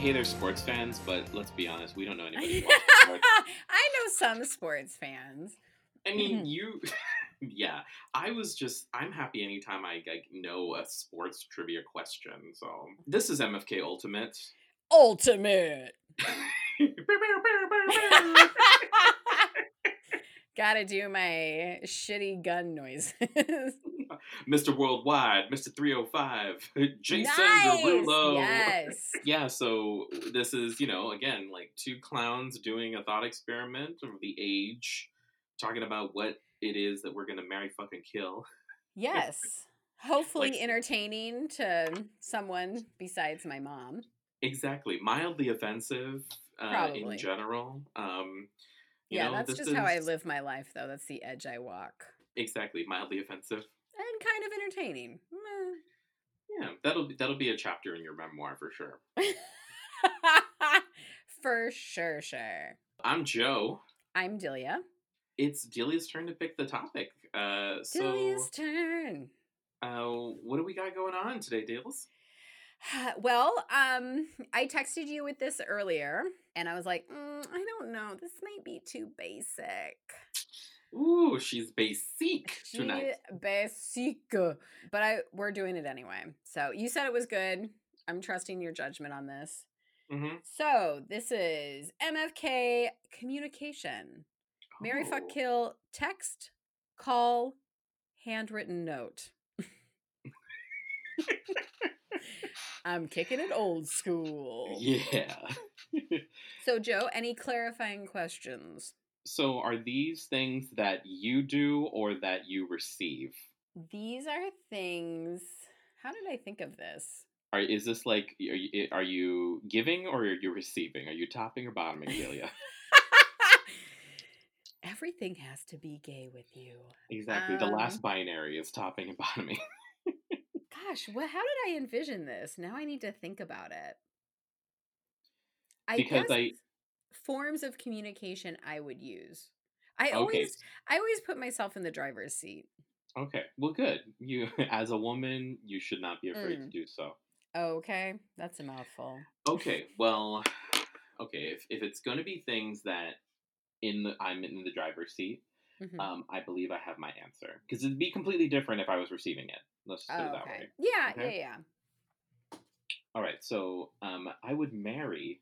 hey, they're sports fans, but let's be honest, we don't know anybody. who watches sports. I know some sports fans. I mean, Mhm. you. yeah, I was just. I'm happy anytime I like know a sports trivia question. So this is MFK Ultimate. Ultimate. Gotta do my shitty gun noises. Mr. Worldwide, Mr. 305, Jason nice. Derulo. Yes. Yeah, so this is, you know, again, like two clowns doing a thought experiment of the age, talking about what it is that we're gonna marry, fucking kill. Yes. Hopefully Like- entertaining to someone besides my mom. Exactly, mildly offensive uh, in general. Um, you yeah, know, that's just how I live my life, though. That's the edge I walk. Exactly, mildly offensive. And kind of entertaining. Yeah, that'll be, that'll be a chapter in your memoir for sure. For sure, sure. I'm Joe. I'm Delia. It's Delia's turn to pick the topic. Uh, so, Delia's turn. uh, what do we got going on today, Dales? Well, um, I texted you with this earlier, and I was like, mm, I don't know. This might be too basic. Ooh, she's basic tonight. She basic. But I we're doing it anyway. So you said it was good. I'm trusting your judgment on this. Mm-hmm. So this is MFK communication. Mary fuck Oh. kill text, call, handwritten note. I'm kicking it old school. Yeah. So Joe, any clarifying questions? So, are these things that you do or that you receive? These are things. How did I think of this? Are, is this like are you, are you giving or are you receiving? Are you topping or bottoming, Delia? Everything has to be gay with you. exactly. the last Um, binary is topping and bottoming. Gosh, well, how did I envision this? Now I need to think about it. I Because guess I- forms of communication I would use. I Okay. always I always put myself in the driver's seat. Okay. Well, good. You, as a woman, you should not be afraid to Mm. do so. Okay, that's a mouthful. Okay. Well, okay. If, if it's going to be things that in the I'm in the driver's seat, Mhm. um, I believe I have my answer because it'd be completely different if I was receiving it. Let's just put Oh, it that okay. way. Yeah, Okay. yeah, yeah. All right. So, um, I would marry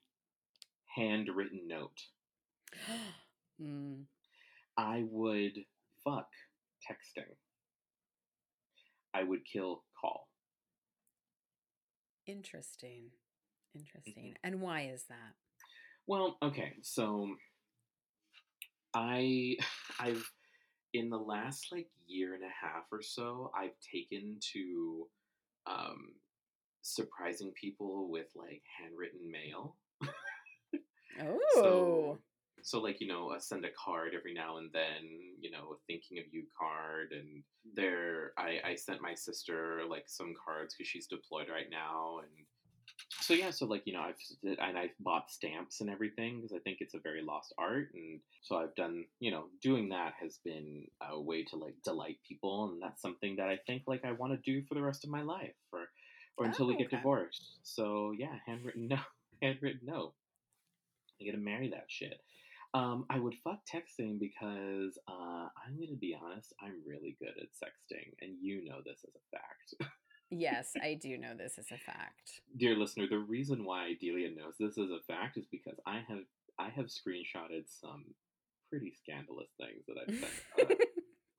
handwritten note. Mm. I would fuck texting. I would kill call. Interesting. Interesting. Mm-hmm. And why is that? Well, okay, so I I've in the last like year and a half or so, I've taken to um surprising people with like handwritten mail. Oh. So so like, you know, I send a card every now and then, you know, a thinking of you card and there I I sent my sister like some cards cuz she's deployed right now and so yeah, so like you know, I've and I've bought stamps and everything because I think it's a very lost art, and so I've done you know doing that has been a way to like delight people, and that's something that I think like I want to do for the rest of my life, or or until we Oh, get okay. divorced. So yeah, handwritten note, handwritten note. I gotta marry that shit. Um, I would fuck texting because uh, I'm gonna be honest, I'm really good at sexting, and you know this as a fact. yes, I do know this is a fact. dear listener, the reason why Delia knows this is a fact is because I have I have screenshotted some pretty scandalous things that I've sent.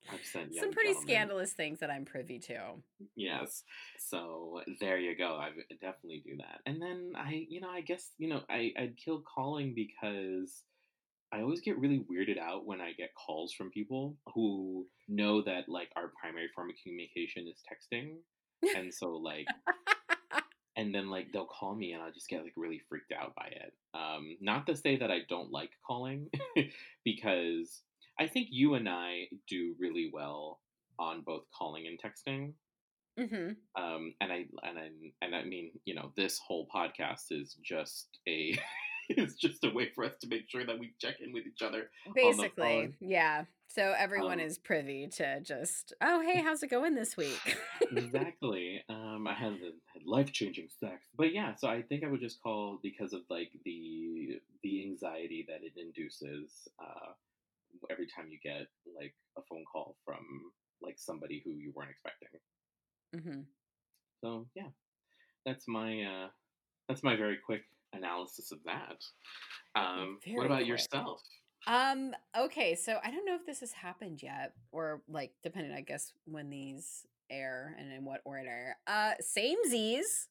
Uh, I've sent young Some pretty gentlemen. scandalous things that I'm privy to. Yes. So there you go. I would definitely do that. And then I, you know, I guess you know I I'd kill calling because I always get really weirded out when I get calls from people who know that like our primary form of communication is texting, and so like and then like they'll call me and I'll just get like really freaked out by it. Um, not to say that I don't like calling, because I think you and I do really well on both calling and texting. hmm Um, and I and I and I mean, you know, this whole podcast is just a it's just a way for us to make sure that we check in with each other. Basically, yeah. So everyone Um, is privy to just, oh, hey, how's it going this week? exactly. Um, I had, had life changing sex, but yeah. So I think I would just call because of like the the anxiety that it induces uh, every time you get like a phone call from like somebody who you weren't expecting. Mm-hmm. So yeah, that's my uh, that's my very quick analysis of that. Um, Very what about quick. yourself? Um, okay, so I don't know if this has happened yet, or like depending, I guess, when these air and in what order. Uh samesies.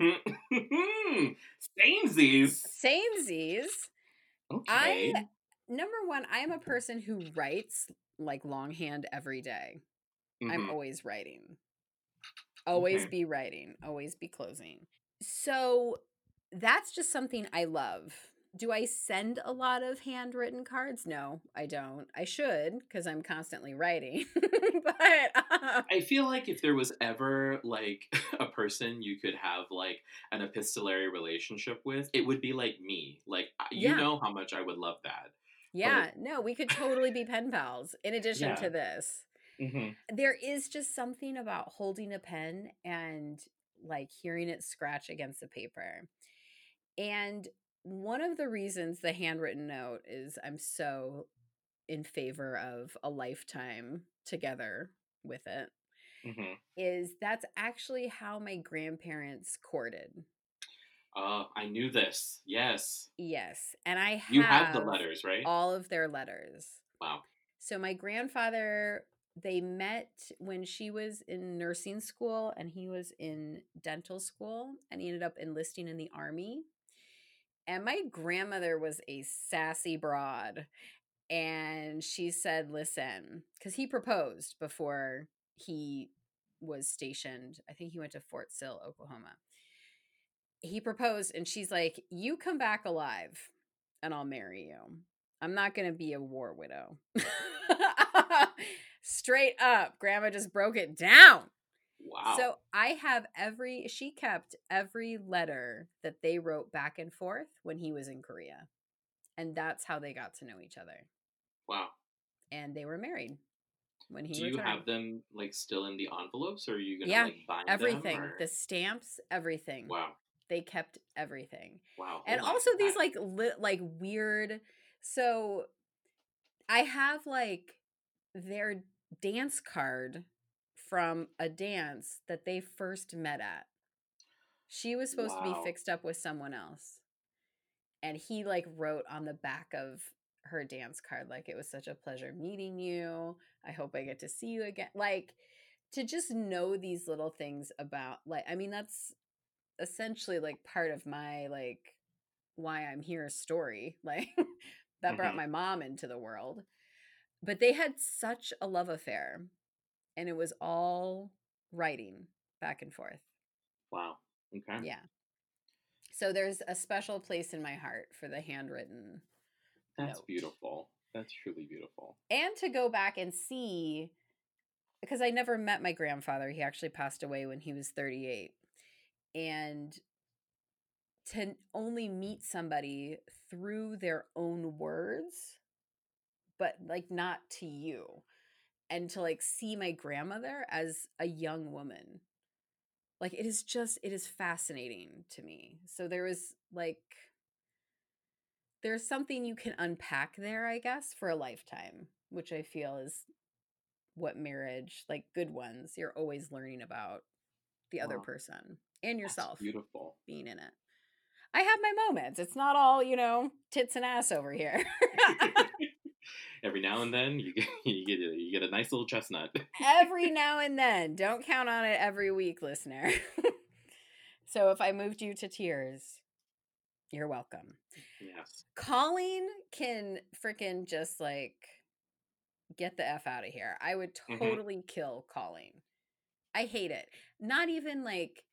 Samesies. Samesies. Okay. I number one, I am a person who writes like longhand every day. I'm Mhm. always writing. Always Okay. be writing, always be closing. So that's just something I love. Do I send a lot of handwritten cards? No, I don't. I should because I'm constantly writing. but uh, I feel like if there was ever like a person you could have like an epistolary relationship with, it would be like me. Like you Yeah. know how much I would love that. Yeah, no, we could totally be pen pals in addition Yeah. to this. Mm-hmm. there is just something about holding a pen and like hearing it scratch against the paper. And one of the reasons the handwritten note is I'm so in favor of a lifetime together with it Mm-hmm. is that's actually how my grandparents courted. Uh, I knew this. Yes, Yes, and I have, you have the letters, right? all of their letters. wow. So my grandfather, they met when she was in nursing school and he was in dental school and he ended up enlisting in the army. And my grandmother was a sassy broad and she said, "Listen, cuz he proposed before he was stationed. I think he went to Fort Sill, Oklahoma. He proposed and she's like, "You come back alive and I'll marry you. I'm not going to be a war widow." Straight up, grandma just broke it down. Wow. So I have every she kept every letter that they wrote back and forth when he was in Korea. And that's how they got to know each other. wow. And they were married when he Do you have them like still in the envelopes, or are you gonna Yeah, like bind everything, them? or- the stamps, everything. Wow. They kept everything. Wow. and oh on. also these like li- like weird so i have like their dance card from a dance that they first met at she was supposed to be fixed up with someone else and he like wrote on the back of her dance card like it was such a pleasure meeting you i hope i get to see you again like to just know these little things about like i mean that's essentially like part of my like why I'm here story. Like that brought Mhm. my mom into the world. But they had such a love affair and it was all writing back and forth. wow. Okay. Yeah. So there's a special place in my heart for the handwritten That's note. beautiful. That's truly beautiful. and to go back and see because I never met my grandfather. He actually passed away when he was 38. And to only meet somebody through their own words, but like not to you. And to like see my grandmother as a young woman. Like it is just it is fascinating to me. So there is like there's something you can unpack there, I guess, for a lifetime, which I feel is what marriage, like good ones, you're always learning about the other person and That's yourself beautiful. being in it. I have my moments. It's not all, you know, tits and ass over here. Every now and then, you get you get a, you get a nice little chestnut. every now and then. Don't count on it every week, listener. so if I moved you to tears, you're welcome. yes. Colleen can freaking just like get the F out of here. I would Mhm. totally kill Colleen. I hate it. Not even like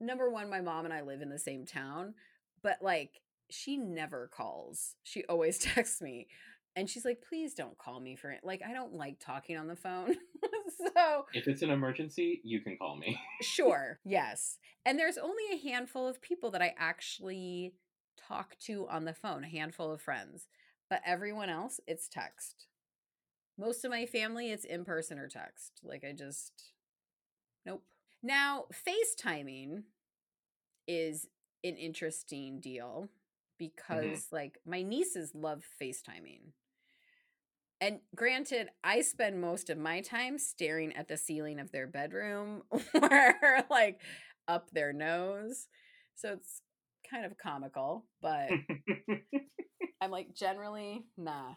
number one, my mom and I live in the same town, but like she never calls. She always texts me. And she's like, please don't call me for it. Like, I don't like talking on the phone. so If it's an emergency, you can call me. sure yes and there's only a handful of people that i actually talk to on the phone, a handful of friends. But everyone else, it's text. Most of my family, it's in person or text. Like I just, nope. Now, FaceTiming is an interesting deal because, mm-hmm. like, my nieces love FaceTiming. And granted, I spend most of my time staring at the ceiling of their bedroom or like up their nose. So it's kind of comical, but I'm like, generally, nah.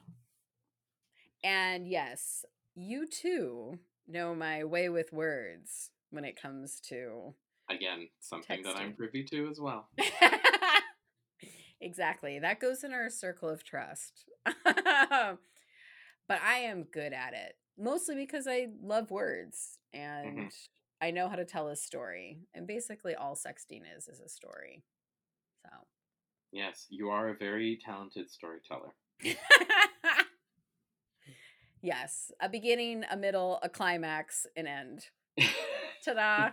And yes, you too know my way with words when it comes to. Again, something texting. that I'm privy to as well. exactly. That goes in our circle of trust. but I am good at it, mostly because I love words and mm-hmm. I know how to tell a story. And basically, all sexting is is a story. So, yes, you are a very talented storyteller. yes, a beginning, a middle, a climax, an end. Ta-da!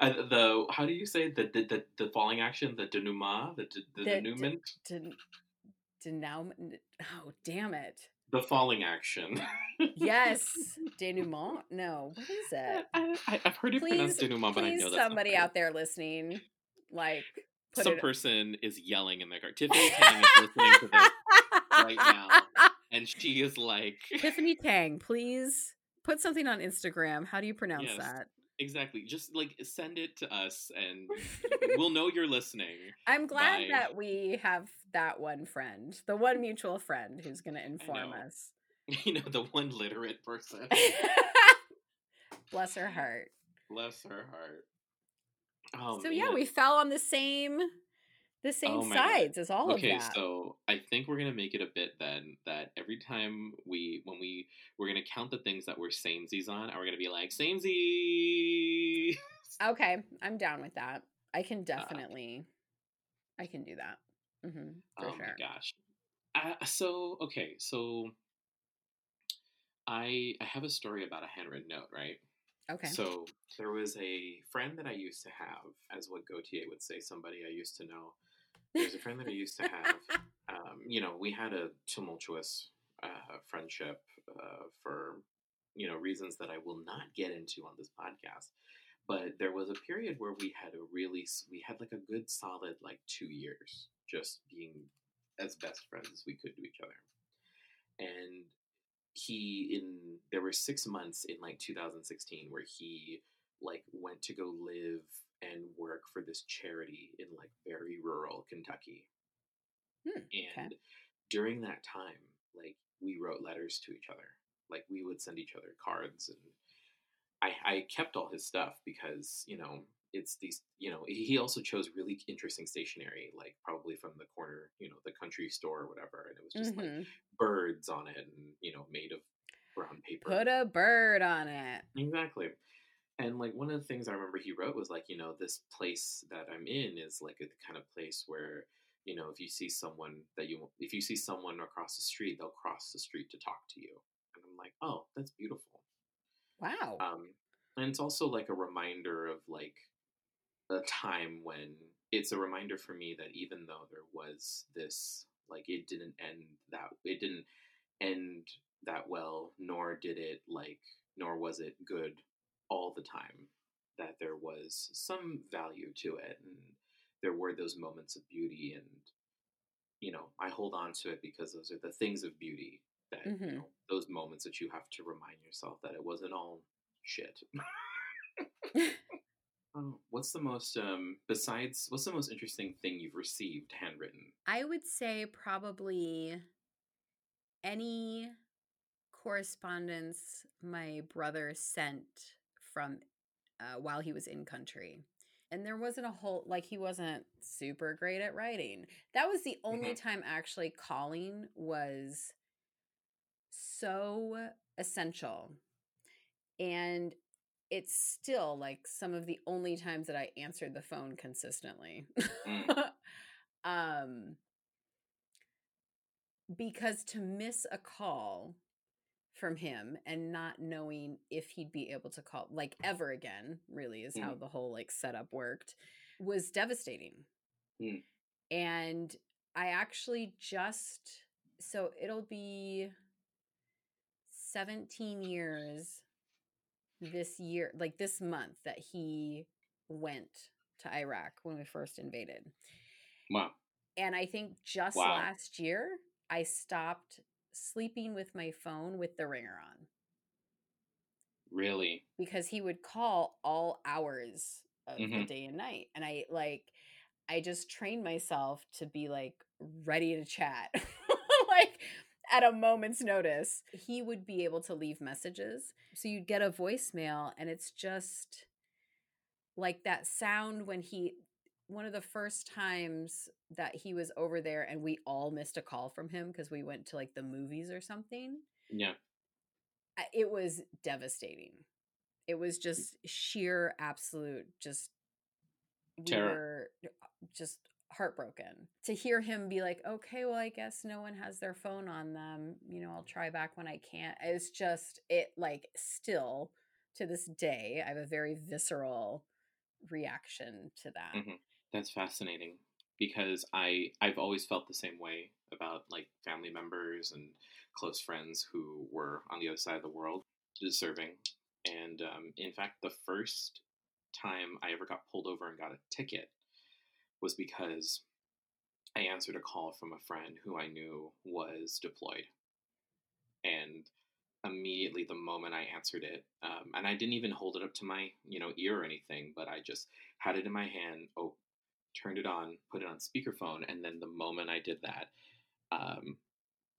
uh, the how do you say the the the, the falling action, the denouement, the the, the, denouement, den, denouement. Oh, damn it! The falling action. yes, denouement. No, what is it? I, have heard it please, pronounced denouement, but I know that's somebody out there listening, like some it... person is yelling in their car. Tiffany Tang is listening to this right now, and she is like, Tiffany Tang, please put something on Instagram. How do you pronounce yes. that? Exactly. Just like send it to us and we'll know you're listening. I'm glad that we have that one friend, the one mutual friend who's going to inform us. You know, the one literate person. Bless her heart. Bless her heart. Oh, so man. yeah, we fell on the same the same oh sides God. as all okay, of that. Okay, so I think we're gonna make it a bit then that every time we when we we're gonna count the things that we're samesies on, and we're gonna be like samesies. Okay, I'm down with that. I can uh, definitely, uh, I can do that. Mm-hmm, oh sure. my gosh. Uh, so okay, so I I have a story about a handwritten note, right? Okay. So there was a friend that I used to have, as what Gotye would say, somebody I used to know there's a friend that I used to have. Um, you know, we had a tumultuous uh, friendship uh, for you know reasons that I will not get into on this podcast. But there was a period where we had a really we had like a good solid like two years just being as best friends as we could to each other. And he in there were six months in like 2016 where he like went to go live and work for this charity in like very rural Kentucky. Hmm, and okay. during that time, like we wrote letters to each other. Like we would send each other cards and I, I kept all his stuff because, you know, it's these, you know, he also chose really interesting stationery, like probably from the corner, you know, the country store or whatever. And it was just mm-hmm. like birds on it and, you know, made of brown paper. Put a bird on it. Exactly. And like one of the things I remember he wrote was like, you know, this place that I'm in is like a kind of place where, you know, if you see someone that you if you see someone across the street, they'll cross the street to talk to you. And I'm like, oh, that's beautiful. Wow. Um, and it's also like a reminder of like a time when it's a reminder for me that even though there was this like it didn't end that it didn't end that well nor did it like nor was it good all the time that there was some value to it and there were those moments of beauty and you know i hold on to it because those are the things of beauty that mm-hmm. you know, those moments that you have to remind yourself that it wasn't all shit oh, what's the most um besides what's the most interesting thing you've received handwritten i would say probably any correspondence my brother sent from uh, while he was in country. And there wasn't a whole, like, he wasn't super great at writing. That was the only mm-hmm. time actually calling was so essential. And it's still like some of the only times that I answered the phone consistently. Mm. um, because to miss a call from him and not knowing if he'd be able to call like ever again really is mm. how the whole like setup worked was devastating mm. And I actually just so it'll be 17 years this year, like this month that he went to Iraq when we first invaded. Wow. And I think just Wow. last year I stopped sleeping with my phone with the ringer on Really? because he would call all hours of the Mhm. day and night and i like i just trained myself to be like ready to chat like at a moment's notice he would be able to leave messages so you'd get a voicemail and it's just like that sound when he one of the first times that he was over there and we all missed a call from him because we went to like the movies or something Yeah. It was devastating. It was just sheer absolute just we Terror. were uh, just heartbroken to hear him be like, "Okay, well, I guess no one has their phone on them. You know, I'll try back when I can." It's just it like still to this day, I have a very visceral reaction to that. Mhm. That's fascinating because I I've always felt the same way about like family members and close friends who were on the other side of the world serving. And um, in fact, the first time I ever got pulled over and got a ticket was because I answered a call from a friend who I knew was deployed. And immediately, the moment I answered it, um, and I didn't even hold it up to my you know ear or anything, but I just had it in my hand. Oh, turned it on, put it on speakerphone, and then the moment I did that, um,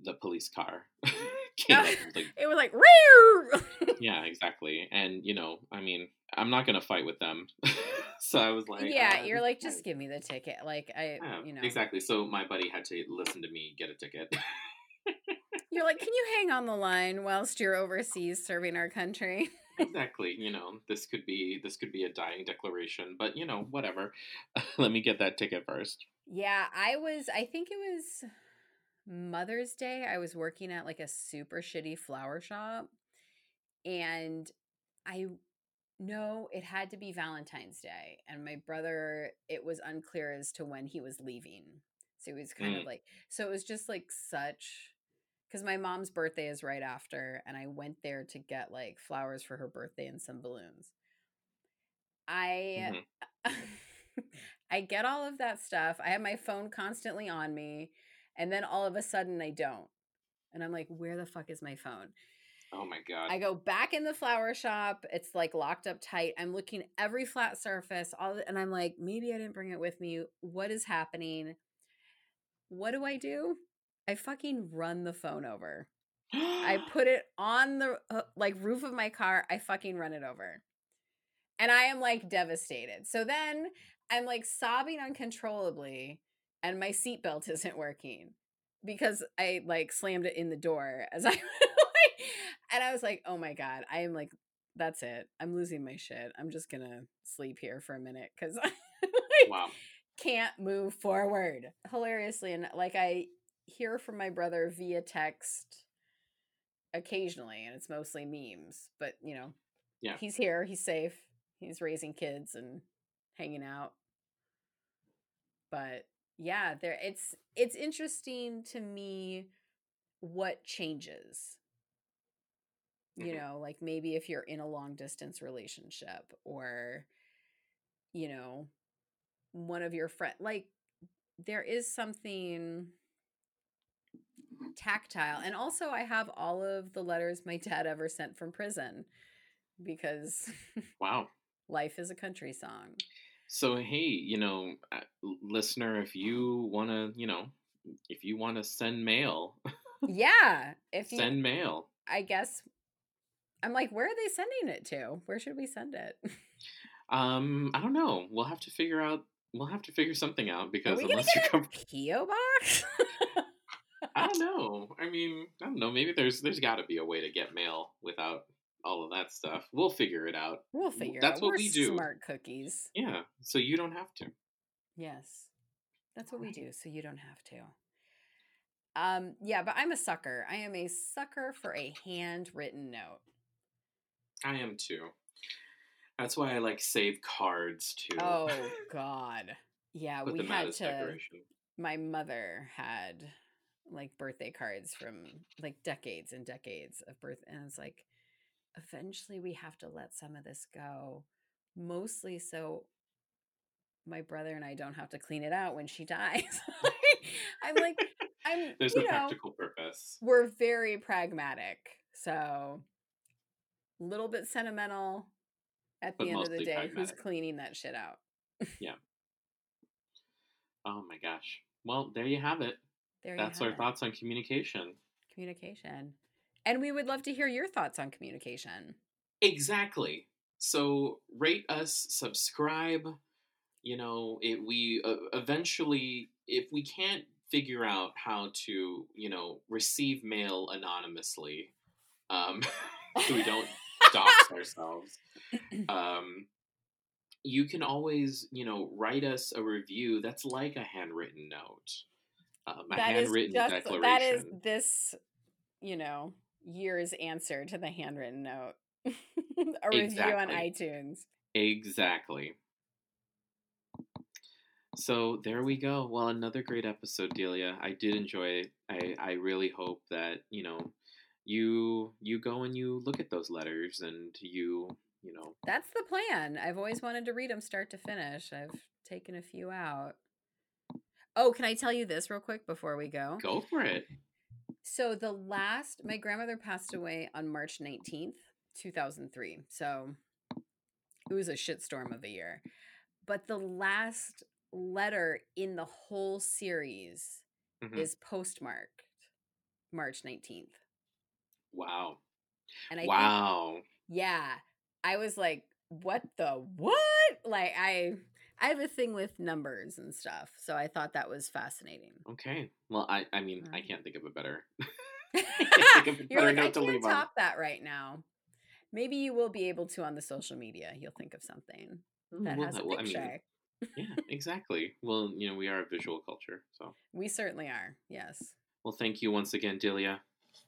the police car came up. Like, It was like, "Rear!" yeah, exactly. And you know, I mean, I'm not gonna fight with them. so I was like, yeah, uh, you're like, just give me the ticket. Like I, yeah, you know, exactly. So my buddy had to listen to me get a ticket. You're like, can you hang on the line whilst you're overseas serving our country? Exactly. You know, this could be this could be a dying declaration, but you know, whatever. Let me get that ticket first. Yeah, I was, I think it was Mother's Day. I was working at like a super shitty flower shop. And I know it had to be Valentine's Day. And my brother, it was unclear as to when he was leaving. So he was kind of Mm. like, so it was just like such, because my mom's birthday is right after. And I went there to get like flowers for her birthday and some balloons. I Mhm. I get all of that stuff. I have my phone constantly on me, and then all of a sudden I don't. And I'm like, where the fuck is my phone? Oh my god. I go back in the flower shop. It's like locked up tight. I'm looking every flat surface, all and I'm like, maybe I didn't bring it with me. What is happening? What do I do? I fucking run the phone over. I put it on the uh, like roof of my car. I fucking run it over. And I am like devastated. So then I'm like sobbing uncontrollably and my seatbelt isn't working because I like slammed it in the door as I and I was like, "Oh my god, I am like that's it. I'm losing my shit. I'm just going to sleep here for a minute cuz I like, wow. can't move forward." Hilariously and like I hear from my brother via text occasionally and it's mostly memes but you know Yeah. he's here he's safe he's raising kids and hanging out but yeah there it's it's interesting to me what changes you Mhm. know like maybe if you're in a long distance relationship or you know one of your friend like there is something tactile and also i have all of the letters my dad ever sent from prison because Wow. life is a country song So hey, you know, uh, listener, if you want to, you know, if you want to send mail, yeah if you send mail. i guess i'm like where are they sending it to where should we send it Um, I don't know. We'll have to figure out. We'll have to figure something out because unless get a po box I don't know. I mean, I don't know. Maybe there's there's got to be a way to get mail without all of that stuff. We'll figure it out. we'll figure it That's out what we're we do. smart cookies Yeah. So you don't have to. yes that's what we do so you don't have to um yeah but i'm a sucker i am a sucker for a handwritten note I am too. That's why I like save cards too. Oh God. Yeah, Put we had to decoration. my mother had like birthday cards from like decades and decades of birth and it's like eventually we have to let some of this go mostly so my brother and I don't have to clean it out when she dies. I'm like, I'm. There's you a know, practical purpose. We're very pragmatic, so a little bit sentimental. At the But end of the day, who's cleaning that shit out? Yeah. Oh my gosh. Well, there you have it. There That's our it. thoughts on communication. Communication, and we would love to hear your thoughts on communication. Exactly. So rate us, subscribe. You know, it, we uh, eventually, if we can't figure out how to, you know, receive mail anonymously, um, so we don't dox ourselves, um, you can always, you know, write us a review that's like a handwritten note, um, a That is handwritten just declaration. that is this, you know, year's answer to the handwritten note. a review on iTunes. Exactly. So there we go. Well, another great episode, Delia. I did enjoy it. I, I really hope that, you know, you you go and you look at those letters and you, you know, That's the plan. I've always wanted to read them start to finish. I've taken a few out. Oh, can I tell you this real quick before we go? go for it. So the last my grandmother passed away on March 19th, 2003. So it was a shitstorm of a year. But the last letter in the whole series Mhm. is postmarked March 19th. Wow. And I think Wow. Yeah. I was like, what the what? Like I I have a thing with numbers and stuff. So I thought that was fascinating. Okay. Well, I I mean, I um can't think of a better. You're of a better like, I to can't leave on. top that right now. Maybe you will be able to on the social media. You'll think of something that Well, has a well, I mean, picture. yeah, exactly. Well, you know, we are a visual culture, so. we certainly are. Yes. Well, thank you once again, Delia.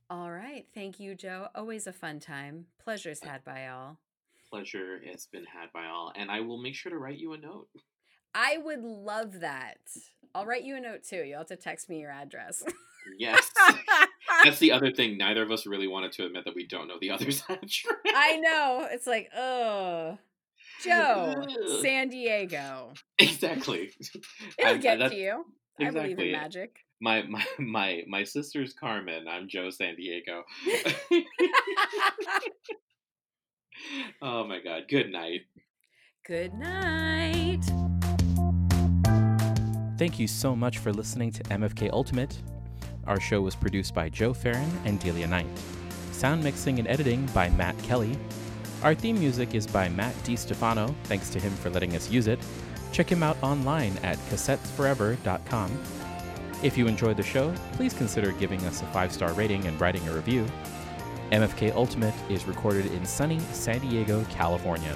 All right. Thank you, Joe. Always a fun time. Pleasures had by all. Pleasure has been had by all, and I will make sure to write you a note. I would love that. I'll write you a note too. You'll have to text me your address. Yes. That's the other thing. Neither of us really wanted to admit that we don't know the other's address. I know. It's like, oh, Joe, Ugh. San Diego. exactly. It'll I'm- get that's- to you. I believe exactly in magic. My my my my sister's Carmen. I'm Joe San Diego. Oh my god. Good night. Good night. Thank you so much for listening to MFK Ultimate. Our show was produced by Joe Farron and Delia Knight. Sound mixing and editing by Matt Kelly. Our theme music is by Matt DiStefano. Thanks to him for letting us use it. Check him out online at cassettesforever.com. If you enjoyed the show, please consider giving us a five star rating and writing a review. MFK Ultimate is recorded in sunny San Diego, California.